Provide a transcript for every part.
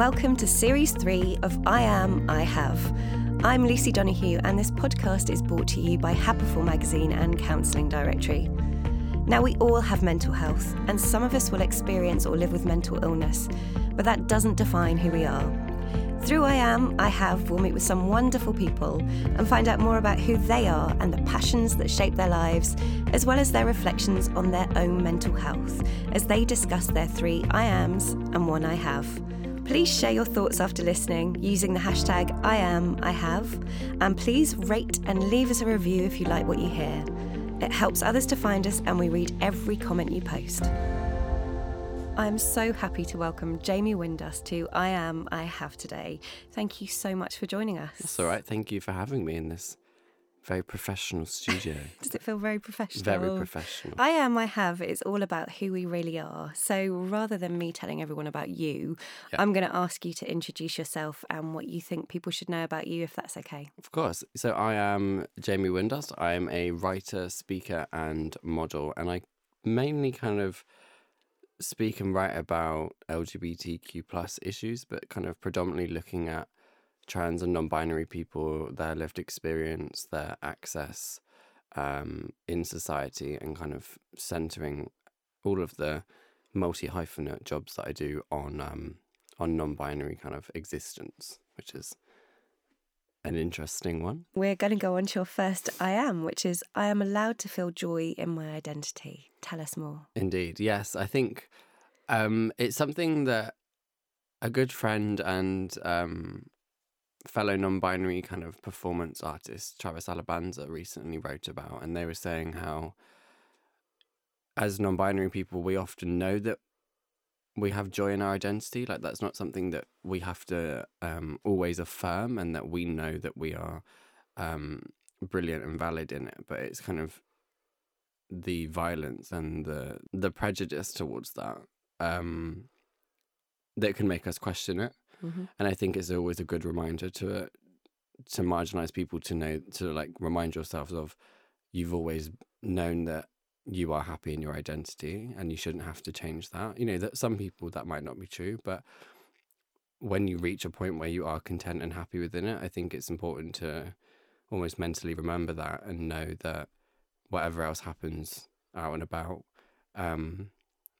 Welcome to Series 3 of I Am, I Have. I'm Lucy Donahue, and this podcast is brought to you by Happiful Magazine and Counselling Directory. Now, we all have mental health, and some of us will experience or live with mental illness, but that doesn't define who we are. Through I Am, I Have, we'll meet with some wonderful people and find out more about who they are and the passions that shape their lives, as well as their reflections on their own mental health as they discuss their three I Ams and one I Have. Please share your thoughts after listening using the hashtag I am, I have, and please rate and leave us a review if you like what you hear. It helps others to find us, and we read every comment you post. I'm so happy to welcome Jamie Windust to I Am, I Have today. Thank you so much for joining us. That's all right. Thank you for having me in this very professional studio. Does it feel very professional? Very professional. I Am, I Have It's all about who we really are. So rather than me telling everyone about you, Yeah. I'm going to ask you to introduce yourself and what you think people should know about you, if that's okay. Of course. So I am Jamie Windust. I am a writer, speaker, and model, and I mainly kind of speak and write about LGBTQ plus issues, but kind of predominantly looking at trans and non-binary people, their lived experience, their access um, in society, and kind of centering all of the multi hyphenate jobs that I do on um, on non-binary kind of existence, which is an interesting one. We're going to go on to your first I Am, which is I am allowed to feel joy in my identity. Tell us more. Indeed, yes. I think um, it's something that a good friend and um, fellow non-binary kind of performance artist Travis Alabanza recently wrote about, and they were saying how, as non-binary people, we often know that we have joy in our identity. Like that's not something that we have to um, always affirm, and that we know that we are um, brilliant and valid in it. But it's kind of the violence and the the prejudice towards that um, that can make us question it. Mhm. And I think it's always a good reminder to to marginalized people to know to like remind yourselves of you've always known that you are happy in your identity and you shouldn't have to change that. You know that some people that might not be true, but when you reach a point where you are content and happy within it, I think it's important to almost mentally remember that and know that whatever else happens out and about, um,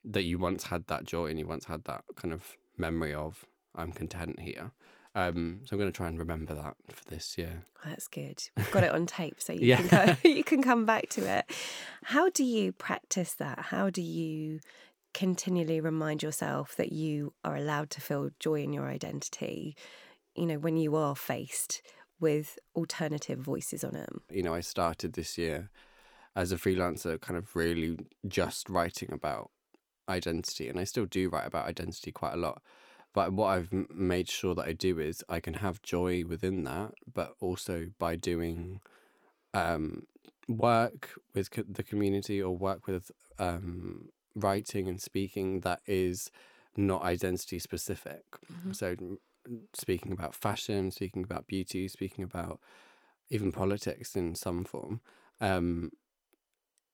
that you once had that joy and you once had that kind of memory of I'm content here. Um, so I'm going to try and remember that for this year. That's good. We've got it on tape, so you Yeah. can go, you can come back to it. How do you practice that? How do you continually remind yourself that you are allowed to feel joy in your identity? You know, when you are faced with alternative voices on it. You know, I started this year as a freelancer, kind of really just writing about identity, and I still do write about identity quite a lot. But what I've made sure that I do is I can have joy within that, but also by doing um, work with co- the community or work with um, writing and speaking that is not identity specific. So, speaking about fashion, speaking about beauty, speaking about even politics in some form, um,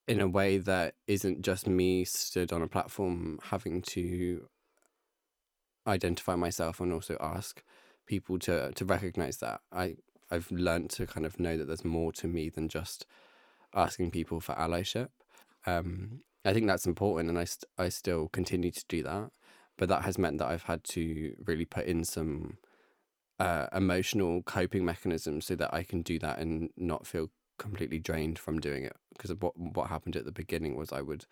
in a way that isn't just me stood on a platform having to identify myself and also ask people to to recognize that I I've learned to kind of know that there's more to me than just asking people for allyship. Um, I think that's important, and I st- I still continue to do that. But that has meant that I've had to really put in some uh, emotional coping mechanisms so that I can do that and not feel completely drained from doing it. Because what what happened at the beginning was I would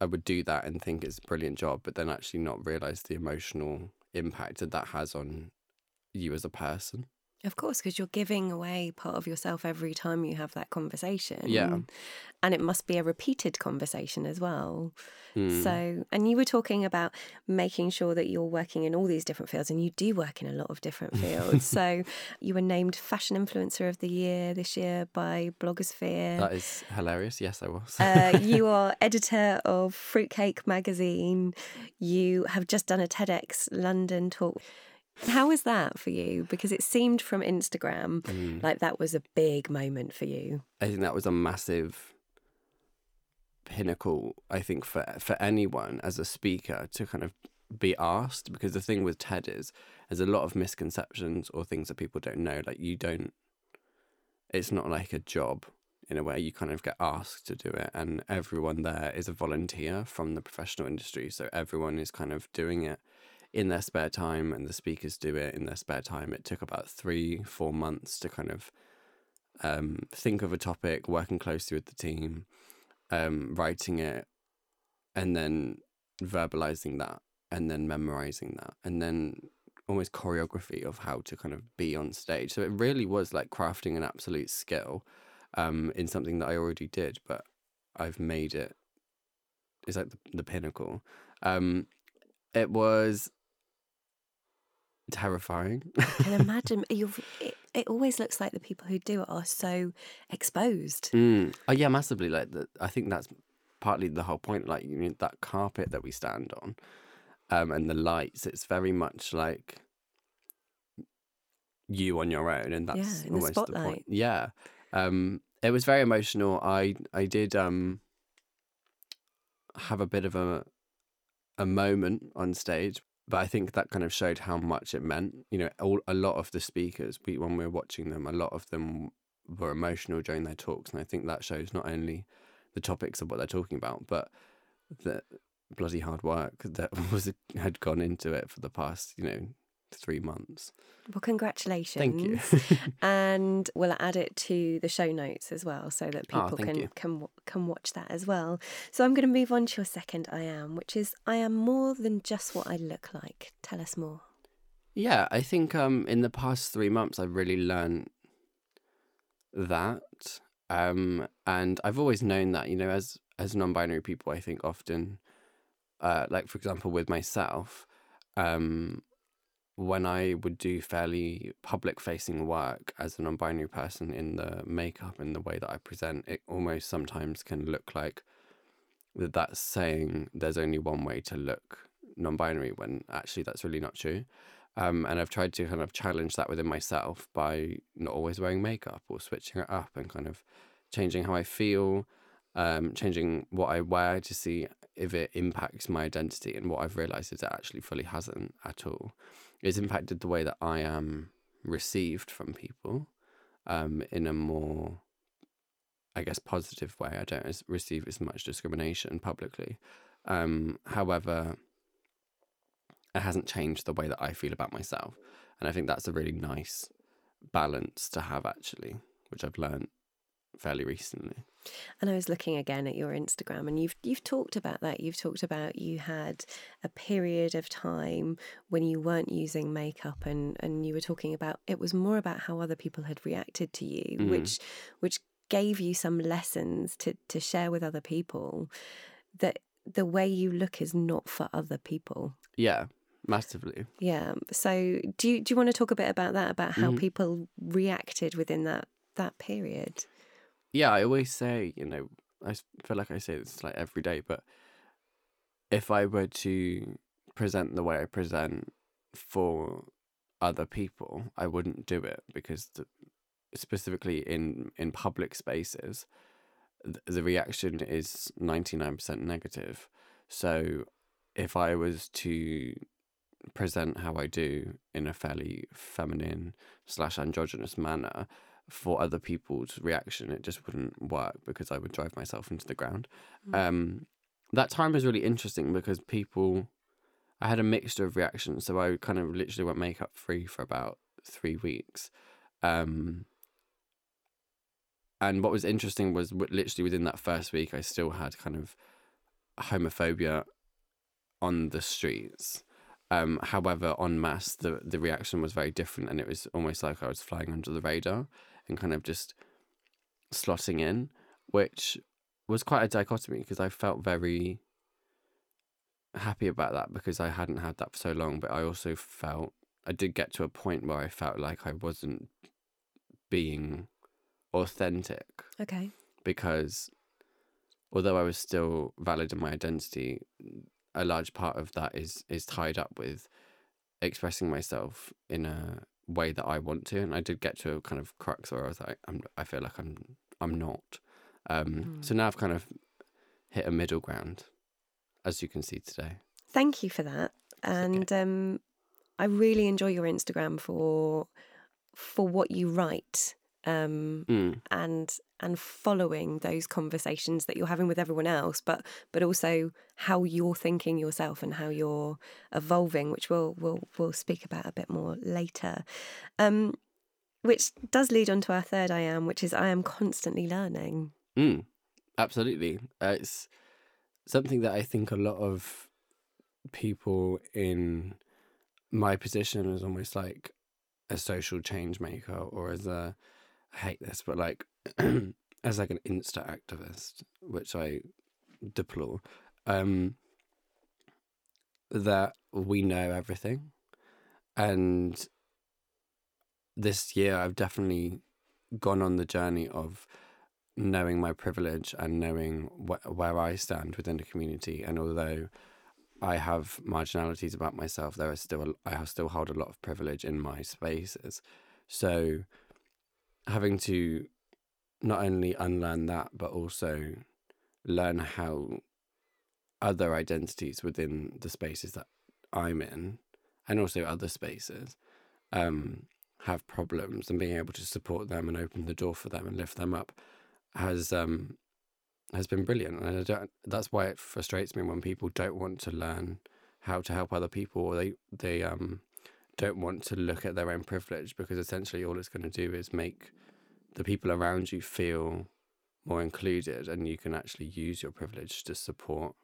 I would do that and think it's a brilliant job, but then actually not realize the emotional impact that that has on you as a person. Of course, because you're giving away part of yourself every time you have that conversation. Yeah. And it must be a repeated conversation as well. Mm. So, and you were talking about making sure that you're working in all these different fields, and you do work in a lot of different fields. so, you were named Fashion Influencer of the Year this year by Blogosphere. That is hilarious. Yes, I was. uh, you are editor of Fruitcake magazine. You have just done a TEDx London talk. How was that for you? Because it seemed from Instagram Mm. like that was a big moment for you. I think that was a massive pinnacle. I think for for anyone as a speaker to kind of be asked because the thing with TED is there's a lot of misconceptions or things that people don't know. Like you don't, it's not like a job in a way. You kind of get asked to do it, and everyone there is a volunteer from the professional industry. So everyone is kind of doing it in their spare time, and the speakers do it in their spare time. It took about three, four months to kind of um, think of a topic, working closely with the team, um, writing it, and then verbalizing that, and then memorizing that, and then almost choreography of how to kind of be on stage. So it really was like crafting an absolute skill um, in something that I already did, but I've made it. It's like the, the pinnacle. Um, it was terrifying. I can imagine you it, it always looks like the people who do it are so exposed. Mm. Oh yeah, massively. Like the, I think that's partly the whole point. Like you know that carpet that we stand on, um, and the lights. It's very much like you on your own, and that's Yeah, in the almost the, point. Yeah, um, it was very emotional. I I did um have a bit of a a moment on stage, but I think that kind of showed how much it meant. You know, all, a lot of the speakers, we, when we were watching them, a lot of them were emotional during their talks, and I think that shows not only the topics of what they're talking about, but the bloody hard work that was had gone into it for the past, you know, three months. Well, congratulations. Thank you. and we'll add it to the show notes as well so that Ah, people thank can you. can can watch that as well. So I'm going to move on to your second I am, which is I am more than just what I look like. Tell us more. Yeah, I think um, in the past three months, I've really learned that, um, and I've always known that. You know, as as non-binary people, I think often, uh, like for example, with myself, um, when I would do fairly public-facing work as a non-binary person in the makeup and the way that I present, it almost sometimes can look like that that's saying there's only one way to look non-binary when actually that's really not true. Um, and I've tried to kind of challenge that within myself by not always wearing makeup or switching it up and kind of changing how I feel, um, changing what I wear to see if it impacts my identity. And what I've realized is it actually fully hasn't at all. It's impacted the way that I am received from people um, in a more, I guess, positive way. I don't receive as much discrimination publicly. Um, however, it hasn't changed the way that I feel about myself. And I think that's a really nice balance to have, actually, which I've learned fairly recently. And I was looking again at your Instagram, and you've you've talked about that. You've talked about you had a period of time when you weren't using makeup, and and you were talking about it was more about how other people had reacted to you, Mm. which which gave you some lessons to to share with other people that the way you look is not for other people. Yeah, massively. Yeah. So do you do you want to talk a bit about that? About how Mhm. people reacted within that that period? Yeah, I always say, you know, I feel like I say this like every day, but if I were to present the way I present for other people, I wouldn't do it because the, specifically in in public spaces, th- the reaction is 99% negative. So if I was to present how I do in a fairly feminine slash androgynous manner, for other people's reaction, it just wouldn't work because I would drive myself into the ground. Um, that time was really interesting because people, I had a mixture of reactions. So I kind of literally went makeup free for about three weeks. Um, and what was interesting was literally within that first week, I still had kind of homophobia on the streets. Um, however, en masse, the, the reaction was very different, and it was almost like I was flying under the radar and kind of just slotting in, which was quite a dichotomy because I felt very happy about that because I hadn't had that for so long. But I also felt I did get to a point where I felt like I wasn't being authentic Okay. because although I was still valid in my identity, a large part of that is is tied up with expressing myself in a way that I want to, and I did get to a kind of crux where I was like, I'm, I feel like I'm I'm not. Um, So now I've kind of hit a middle ground, as you can see today. Thank you for that. and um, I really enjoy your Instagram for for what you write um, Mm. and and following those conversations that you're having with everyone else, but but also how you're thinking yourself and how you're evolving, which we'll we'll we'll speak about a bit more later. Um, which does lead on to our third I am, which is I am constantly learning. Mm, absolutely. Uh, it's something that I think a lot of people in my position as almost like a social change maker or as a I hate this, but like as like an insta activist, which I deplore, um, that we know everything. And this year I've definitely gone on the journey of knowing my privilege and knowing wh- where I stand within the community. And although I have marginalities about myself, there is still I still hold a lot of privilege in my spaces. So having to not only unlearn that, but also learn how other identities within the spaces that I'm in, and also other spaces, um, have problems, and being able to support them and open the door for them and lift them up has um has been brilliant. And I don't that's why it frustrates me when people don't want to learn how to help other people or they they um don't want to look at their own privilege because essentially all it's going to do is make the people around you feel more included and you can actually use your privilege to support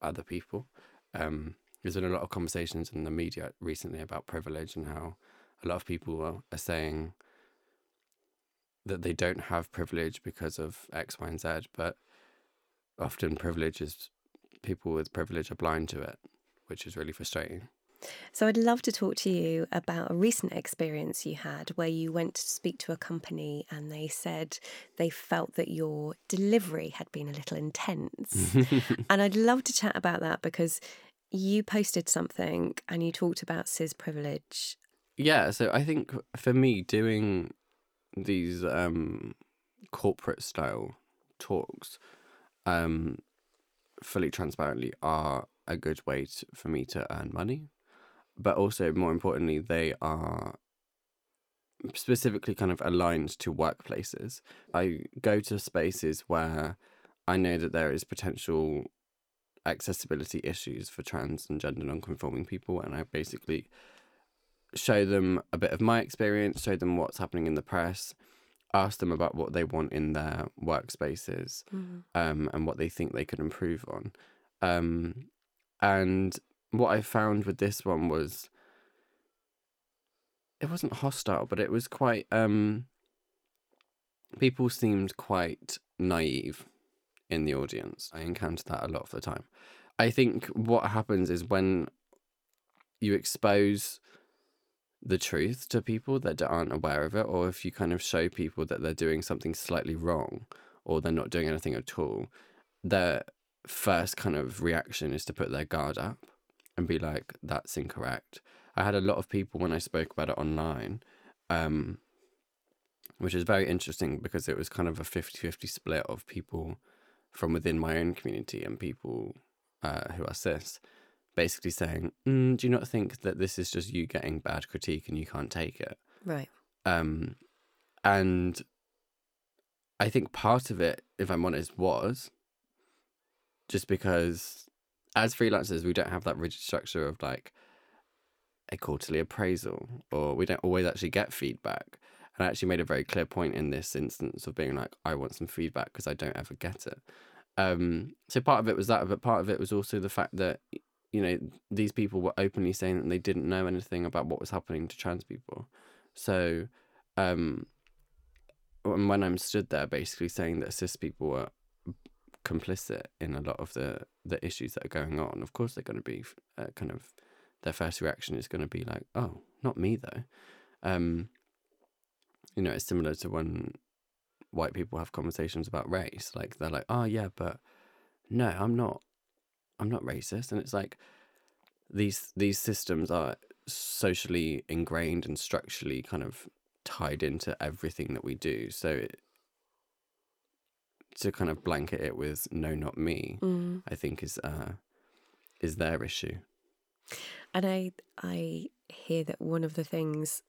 other people um there's been a lot of conversations in the media recently about privilege and how a lot of people are, are saying that they don't have privilege because of X, Y, and Z, but often privilege is people with privilege are blind to it, which is really frustrating. So I'd love to talk to you about a recent experience you had where you went to speak to a company and they said they felt that your delivery had been a little intense. and I'd love to chat about that because you posted something and you talked about cis privilege. Yeah, so I think for me, doing these um, corporate style talks um, fully transparently are a good way to, for me to earn money. But also, more importantly, they are specifically kind of aligned to workplaces. I go to spaces where I know that there is potential accessibility issues for trans and gender non-conforming people and I basically show them a bit of my experience, show them what's happening in the press, ask them about what they want in their workspaces um, and what they think they could improve on. Um, and what I found with this one was it wasn't hostile, but it was quite. Um, people seemed quite naive in the audience. I encountered that a lot of the time. I think what happens is when you expose the truth to people that aren't aware of it, or if you kind of show people that they're doing something slightly wrong or they're not doing anything at all, their first kind of reaction is to put their guard up and be like, that's incorrect. I had a lot of people when I spoke about it online, um, which is very interesting because it was kind of a 50 50 split of people from within my own community and people uh, who are cis basically saying, mm, "Do you not think that this is just you getting bad critique and you can't take it?" Right. Um, and I think part of it, if I'm honest, was just because as freelancers we don't have that rigid structure of like a quarterly appraisal, or we don't always actually get feedback. And I actually made a very clear point in this instance of being like, I want some feedback because I don't ever get it. Um, so part of it was that, but part of it was also the fact that you know these people were openly saying that they didn't know anything about what was happening to trans people. So, um, when I'm stood there, basically saying that cis people were complicit in a lot of the the issues that are going on, of course they're going to be uh, kind of their first reaction is going to be like, "Oh, not me though." Um, you know, it's similar to when white people have conversations about race. Like they're like, "Oh yeah, but no, I'm not. I'm not racist." And it's like these these systems are socially ingrained and structurally kind of tied into everything that we do. So it, to kind of blanket it with "No, not me," Mm. I think is uh, is their issue. And I I hear that one of the things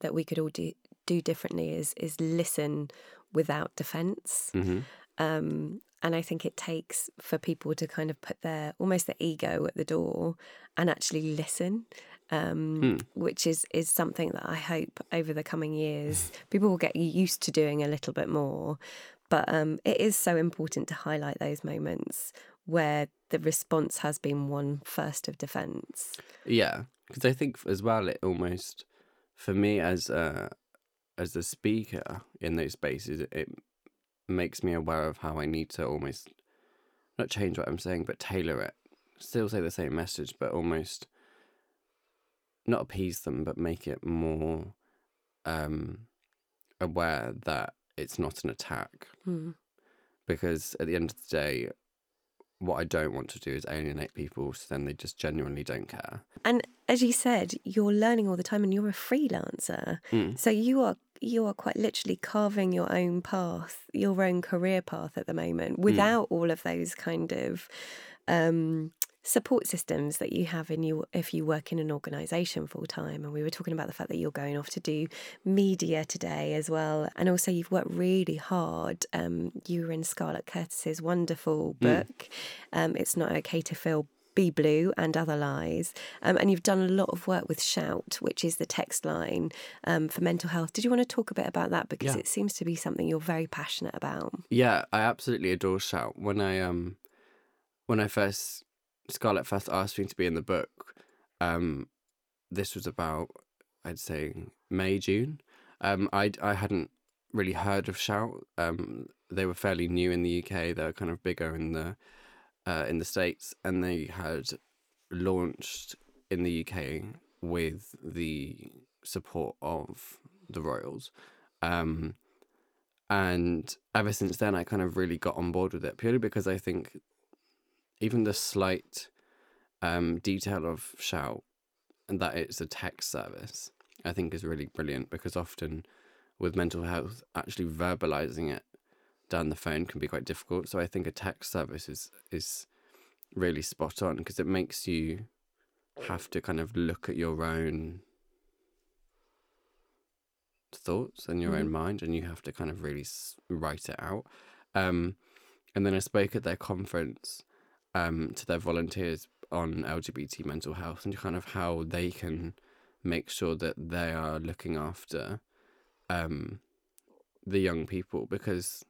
that we could all do do differently is is listen without defense. hmm Um, and I think it takes for people to kind of put their almost their ego at the door and actually listen, um, Hmm. which is is something that I hope over the coming years people will get used to doing a little bit more. But um, it is so important to highlight those moments where the response has been one first of defence. Yeah, because I think as well, it almost for me as a as the speaker in those spaces, it makes me aware of how I need to almost not change what I'm saying, but tailor it. Still say the same message, but almost not appease them, but make it more um, aware that it's not an attack. Hmm. Because at the end of the day, what I don't want to do is alienate people, so then they just genuinely don't care. And as you said, you're learning all the time, and you're a freelancer. Mm. So you are you are quite literally carving your own path, your own career path at the moment, without all of those kind of um, support systems that you have in you if you work in an organisation full time. And we were talking about the fact that you're going off to do media today as well, and also you've worked really hard. Um, you were in Scarlett Curtis's wonderful book. Um, it's not okay to feel be Blue and Other Lies. Um, and you've done a lot of work with Shout, which is the text line um, for mental health. Did you want to talk a bit about that? Because Yeah. it seems to be something you're very passionate about. Yeah, I absolutely adore Shout. When I um when I first Scarlett first asked me to be in the book, um this was about I'd say May, June. Um I I hadn't really heard of Shout. Um they were fairly new in the UK, they were kind of bigger in the uh, in the States and they had launched in the UK with the support of the Royals. Um and ever since then i kind of really got on board with it purely because i think even the slight um, detail of shout and that it's a text service i think is really brilliant because often with mental health actually verbalizing it down the phone can be quite difficult. So i think a text service is is really spot on because it makes you have to kind of look at your own thoughts and your own mind and you have to kind of really write it out. Um, and then i spoke at their conference um, to their volunteers on lgbt mental health and kind of how they can make sure that they are looking after um, the young people because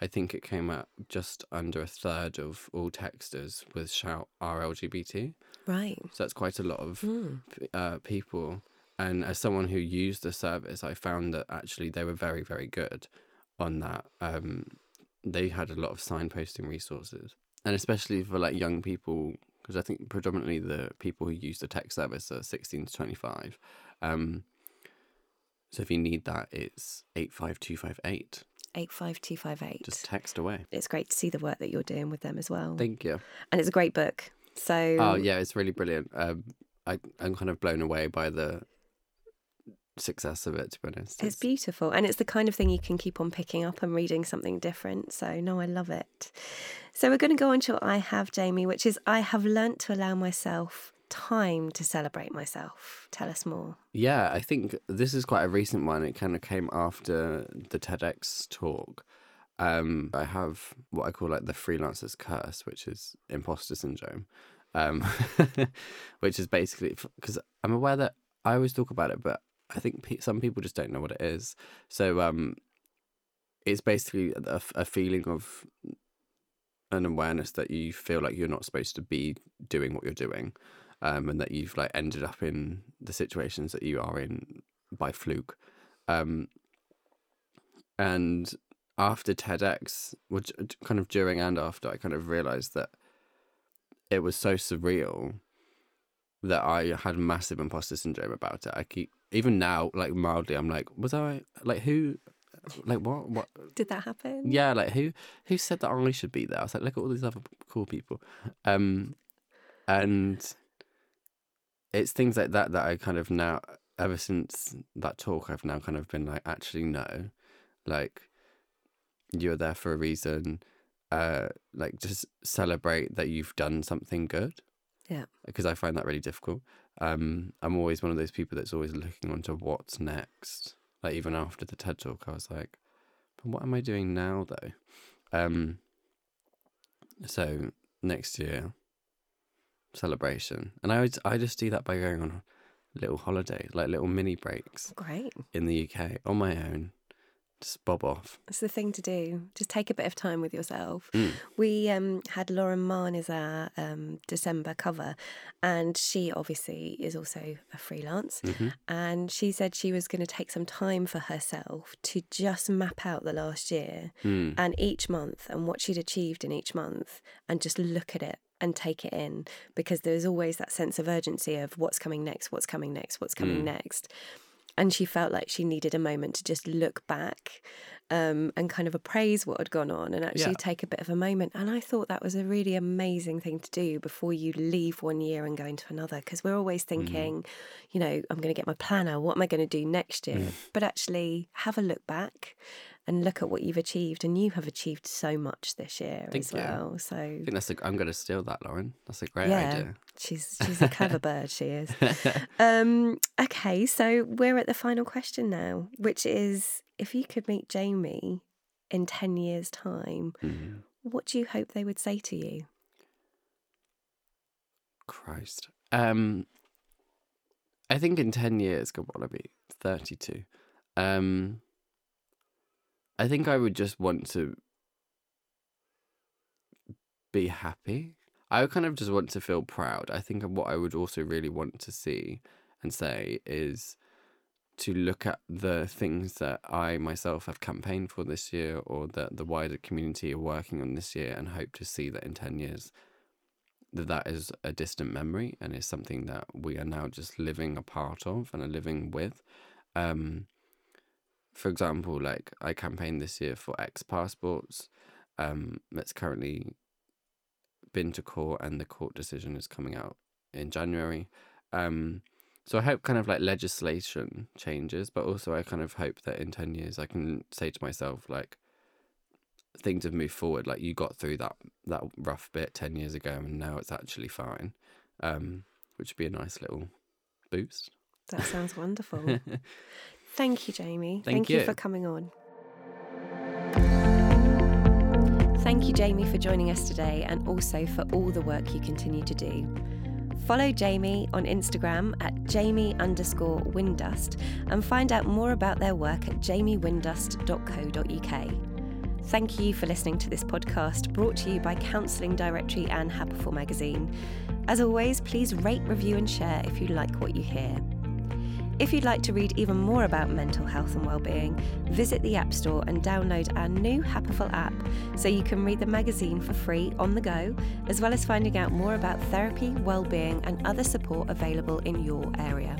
i think it came out just under a third of all texters with shout are lgbt Right. so that's quite a lot of Mm. uh, people. And as someone who used the service, I found that actually they were very, very good on that. Um, they had a lot of signposting resources, and especially for like young people, because I think predominantly the people who use the tech service are sixteen to twenty-five. Um, so if you need that, it's eight five two five eight. 85258. Just text away. It's great to see the work that you're doing with them as well. Thank you. and it's a great book. So Oh yeah, it's really brilliant. Um, I I'm kind of blown away by the success of it. To be honest, It's beautiful. And it's the kind of thing you can keep on picking up and reading something different. So, no, I love it. So, we're going to go on to what I have, Jamie, which is I have learnt to allow myself time to celebrate myself. Tell us more. Yeah, I think this is quite a recent one. It kind of came after the TEDx talk. Um, I have what I call like the freelancer's curse, which is imposter syndrome, um, which is basically because I'm aware that I always talk about it, but I think pe- some people just don't know what it is. So um, it's basically a, a feeling of an awareness that you feel like you're not supposed to be doing what you're doing um, and that you've like ended up in the situations that you are in by fluke. Um, and after TEDx, which kind of during and after, I kind of realized that it was so surreal that I had massive imposter syndrome about it. I keep even now, like mildly, I'm like, was I like who, like what, what? Did that happen? Yeah, like who who said that I should be there? I was like, look at all these other cool people, um, and it's things like that that I kind of now, ever since that talk, I've now kind of been like, actually no, like you're there for a reason. Uh, like just celebrate that you've done something good. Yeah. because I find that really difficult. Um, I'm always one of those people that's always looking onto what's next. Like even after the TED talk, I was like, "But what am I doing now, though?" Um, so next year, celebration, and I would, I just do that by going on little holidays, like little mini breaks Great. in the UK on my own, just bob off. It's the thing to do. Just take a bit of time with yourself. Mm. We um, had Lauren Mann as our um, December cover, and she obviously is also a freelance. hmm And she said she was going to take some time for herself to just map out the last year Mm. and each month and what she'd achieved in each month and just look at it and take it in because there's always that sense of urgency of what's coming next, what's coming next, what's coming Mm. next. And she felt like she needed a moment to just look back um, and kind of appraise what had gone on and actually Yeah. take a bit of a moment. And I thought that was a really amazing thing to do before you leave one year and go into another because we're always thinking, you know, I'm going to get my planner. What am I going to do next year? But actually, have a look back and look at what you've achieved. And you have achieved so much this year Thank as you. well. So, I think that's. A, I'm going to steal that, Lauren. That's a great yeah, idea. she's she's a clever bird. She is. Um, okay, so we're at the final question now, which is if you could meet Jamie in 10 years' time, Mhm. what do you hope they would say to you? Christ. Um, I think in 10 years, God, what I be? 32. Um, I think I would just want to be happy. I kind of just want to feel proud. I think what I would also really want to see and say is to look at the things that I myself have campaigned for this year or that the wider community are working on this year and hope to see that in 10 years that that is a distant memory and is something that we are now just living a part of and are living with. Um, for example, like I campaigned this year for X passports. Um, that's currently been to court, and the court decision is coming out in January. Um, so I hope kind of like legislation changes, but also I kind of hope that in ten years I can say to myself like things have moved forward. Like you got through that that rough bit ten years ago, and now it's actually fine, um, which would be a nice little boost. That sounds wonderful. Thank you, Jamie. Thank you you. for coming on. Thank you, Jamie, for joining us today and also for all the work you continue to do. Follow Jamie on Instagram at Jamie underscore Windust and find out more about their work at jamiewindust.co.uk. Thank you for listening to this podcast brought to you by Counselling Directory and Happiful Magazine. As always, please rate, review, and share if you like what you hear. If you'd like to read even more about mental health and well-being, visit the App Store and download our new Happiful app so you can read the magazine for free on the go, as well as finding out more about therapy, well-being and other support available in your area.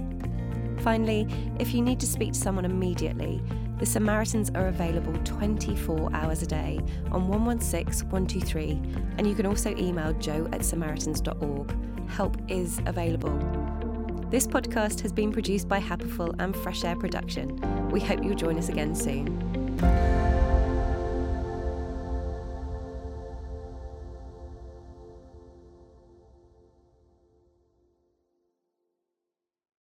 Finally, if you need to speak to someone immediately, the Samaritans are available 24 hours a day on 116 123, and you can also email jo at samaritans.org. Help is available. This podcast has been produced by Happiful and Fresh Air Production. We hope you'll join us again soon.